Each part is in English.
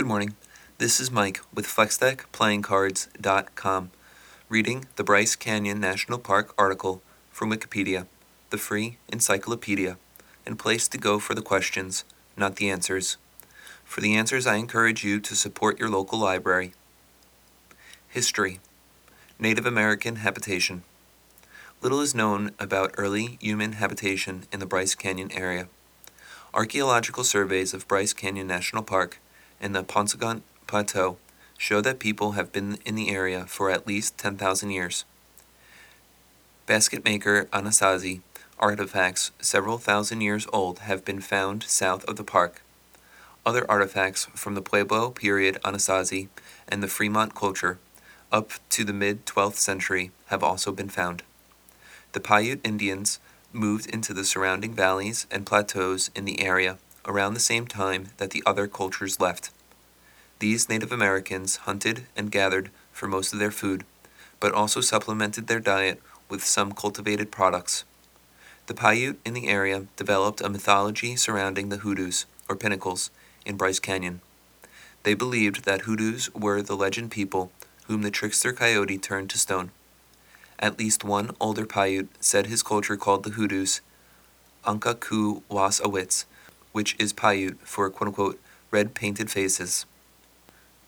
Good morning. This is Mike with FlexDeckPlayingCards.com, reading the Bryce Canyon National Park article from Wikipedia, the free encyclopedia, and place to go for the questions, not the answers. For the answers, I encourage you to support your local library. History Native American Habitation Little is known about early human habitation in the Bryce Canyon area. Archaeological surveys of Bryce Canyon National Park and the Paunsaugunt Plateau show that people have been in the area for at least 10,000 years. Basket maker Anasazi artifacts several thousand years old have been found south of the park. Other artifacts from the Pueblo period Anasazi and the Fremont culture up to the mid 12th century have also been found. The Paiute Indians moved into the surrounding valleys and plateaus in the area around the same time that the other cultures left. These Native Americans hunted and gathered for most of their food, but also supplemented their diet with some cultivated products. The Paiute in the area developed a mythology surrounding the hoodoos, or pinnacles, in Bryce Canyon. They believed that hoodoos were the legend people whom the trickster coyote turned to stone. At least one older Paiute said his culture called the hoodoos Anka Ku Was Awits, which is Paiute for quote unquote red painted faces.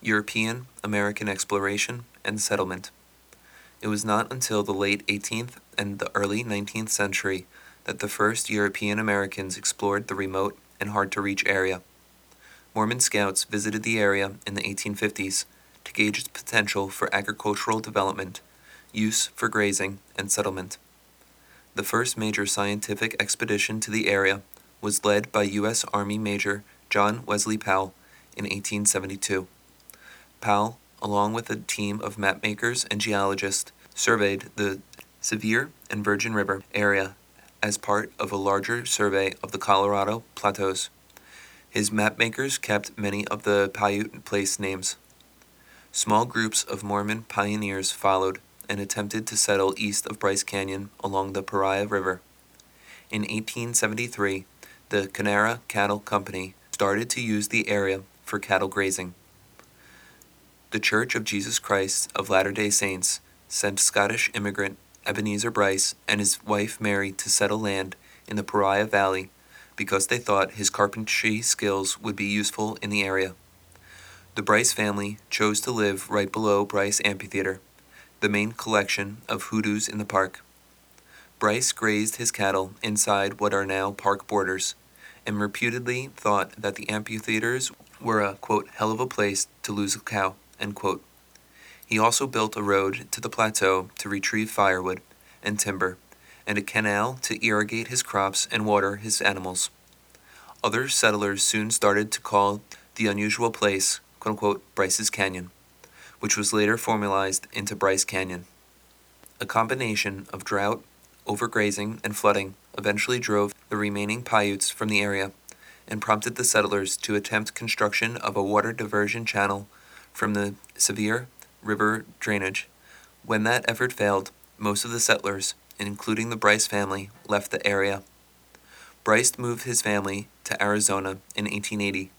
European American exploration and settlement. It was not until the late 18th and the early 19th century that the first European Americans explored the remote and hard to reach area. Mormon scouts visited the area in the 1850s to gauge its potential for agricultural development, use for grazing, and settlement. The first major scientific expedition to the area was led by U.S. Army Major John Wesley Powell in 1872. Powell, along with a team of mapmakers and geologists, surveyed the Sevier and Virgin River area as part of a larger survey of the Colorado Plateaus. His mapmakers kept many of the Paiute place names. Small groups of Mormon pioneers followed and attempted to settle east of Bryce Canyon along the Paria River. In 1873, the Kanarra Cattle Company started to use the area for cattle grazing. The Church of Jesus Christ of Latter day Saints sent Scottish immigrant Ebenezer Bryce and his wife Mary to settle land in the Paria Valley because they thought his carpentry skills would be useful in the area. The Bryce family chose to live right below Bryce Amphitheater, the main collection of hoodoos in the park. Bryce grazed his cattle inside what are now park borders, and reputedly thought that the amphitheaters were a quote, hell of a place to lose a cow. End quote. He also built a road to the plateau to retrieve firewood and timber, and a canal to irrigate his crops and water his animals. Other settlers soon started to call the unusual place, quote unquote, Bryce's Canyon, which was later formalized into Bryce Canyon. A combination of drought, overgrazing, and flooding eventually drove the remaining Paiutes from the area and prompted the settlers to attempt construction of a water diversion channel from the Sevier River drainage. When that effort failed, most of the settlers, including the Bryce family, left the area. Bryce moved his family to Arizona in 1880.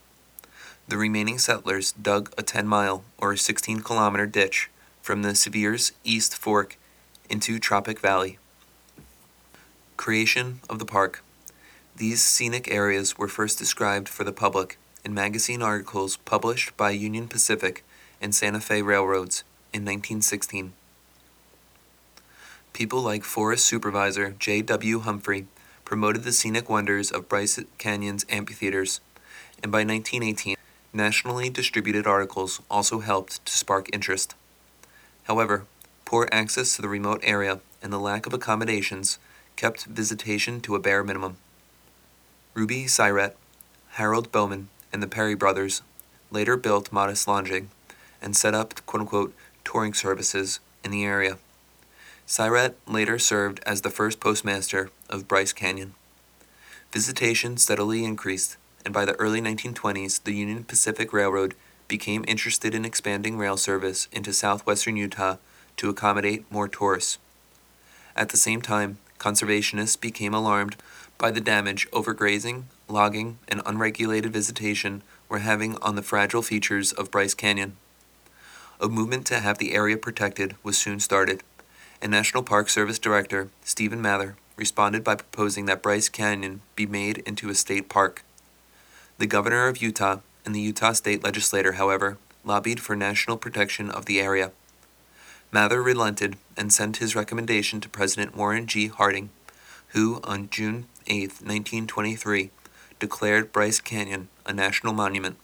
The remaining settlers dug a 10 mile or 16 kilometer ditch from the Sevier's East Fork into Tropic Valley. Creation of the park. These scenic areas were first described for the public in magazine articles published by Union Pacific and Santa Fe Railroads in 1916. People like Forest Supervisor J.W. Humphrey promoted the scenic wonders of Bryce Canyon's amphitheaters, and by 1918, nationally distributed articles also helped to spark interest. However, poor access to the remote area and the lack of accommodations kept visitation to a bare minimum. Ruby Syrett, Harold Bowman, and the Perry brothers later built modest lodging and set up quote unquote touring services in the area. Syrett later served as the first postmaster of Bryce Canyon. Visitation steadily increased, and by the early 1920s, the Union Pacific Railroad became interested in expanding rail service into southwestern Utah to accommodate more tourists. At the same time, conservationists became alarmed by the damage overgrazing, logging, and unregulated visitation were having on the fragile features of Bryce Canyon. A movement to have the area protected was soon started, and National Park Service Director Stephen Mather responded by proposing that Bryce Canyon be made into a state park. The governor of Utah and the Utah state legislature, however, lobbied for national protection of the area. Mather relented and sent his recommendation to President Warren G. Harding, who, on June 8, 1923, declared Bryce Canyon a national monument.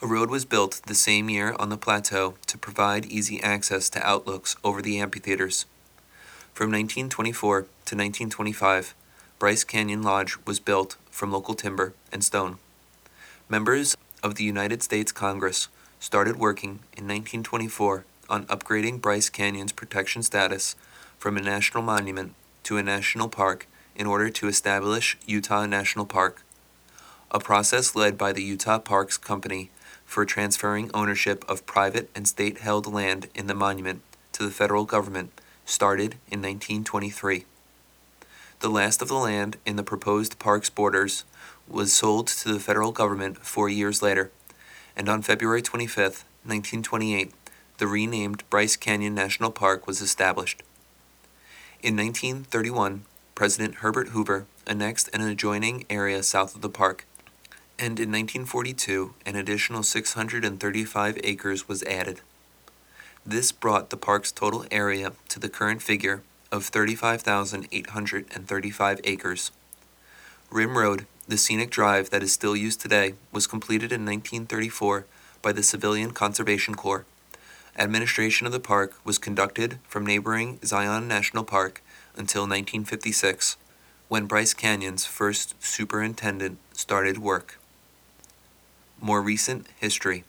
A road was built the same year on the plateau to provide easy access to outlooks over the amphitheaters. From 1924 to 1925, Bryce Canyon Lodge was built from local timber and stone. Members of the United States Congress started working in 1924 on upgrading Bryce Canyon's protection status from a national monument to a national park in order to establish Utah National Park, a process led by the Utah Parks Company for transferring ownership of private and state held land in the monument to the federal government started in 1923. The last of the land in the proposed park's borders was sold to the federal government four years later, and on February 25, 1928, the renamed Bryce Canyon National Park was established. In 1931, President Herbert Hoover annexed an adjoining area south of the park, and in 1942, an additional 635 acres was added. This brought the park's total area to the current figure of 35,835 acres. Rim Road, the scenic drive that is still used today, was completed in 1934 by the Civilian Conservation Corps. Administration of the park was conducted from neighboring Zion National Park until 1956, when Bryce Canyon's first superintendent started work. More recent history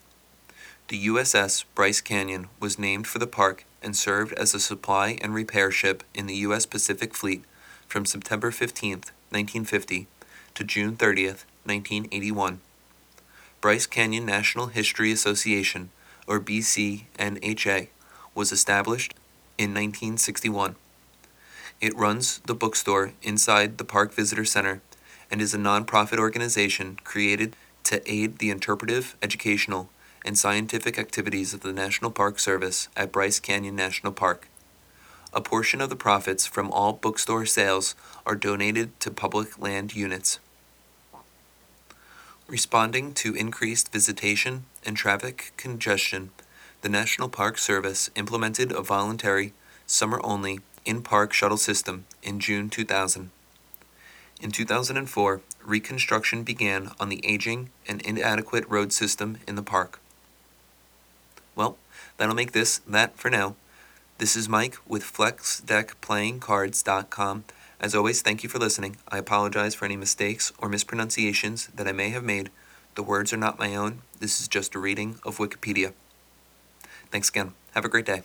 The USS Bryce Canyon was named for the park and served as a supply and repair ship in the U.S. Pacific Fleet from September 15, 1950 to June 30, 1981. Bryce Canyon National History Association or BCNHA, was established in 1961. It runs the bookstore inside the Park Visitor Center and is a nonprofit organization created to aid the interpretive, educational, and scientific activities of the National Park Service at Bryce Canyon National Park. A portion of the profits from all bookstore sales are donated to public land units. Responding to increased visitation and traffic congestion, the National Park Service implemented a voluntary, summer only, in park shuttle system in June 2000. In 2004, reconstruction began on the aging and inadequate road system in the park. Well, that'll make this that for now. This is Mike with FlexDeckPlayingCards.com. As always, thank you for listening. I apologize for any mistakes or mispronunciations that I may have made. The words are not my own. This is just a reading of Wikipedia. Thanks again. Have a great day.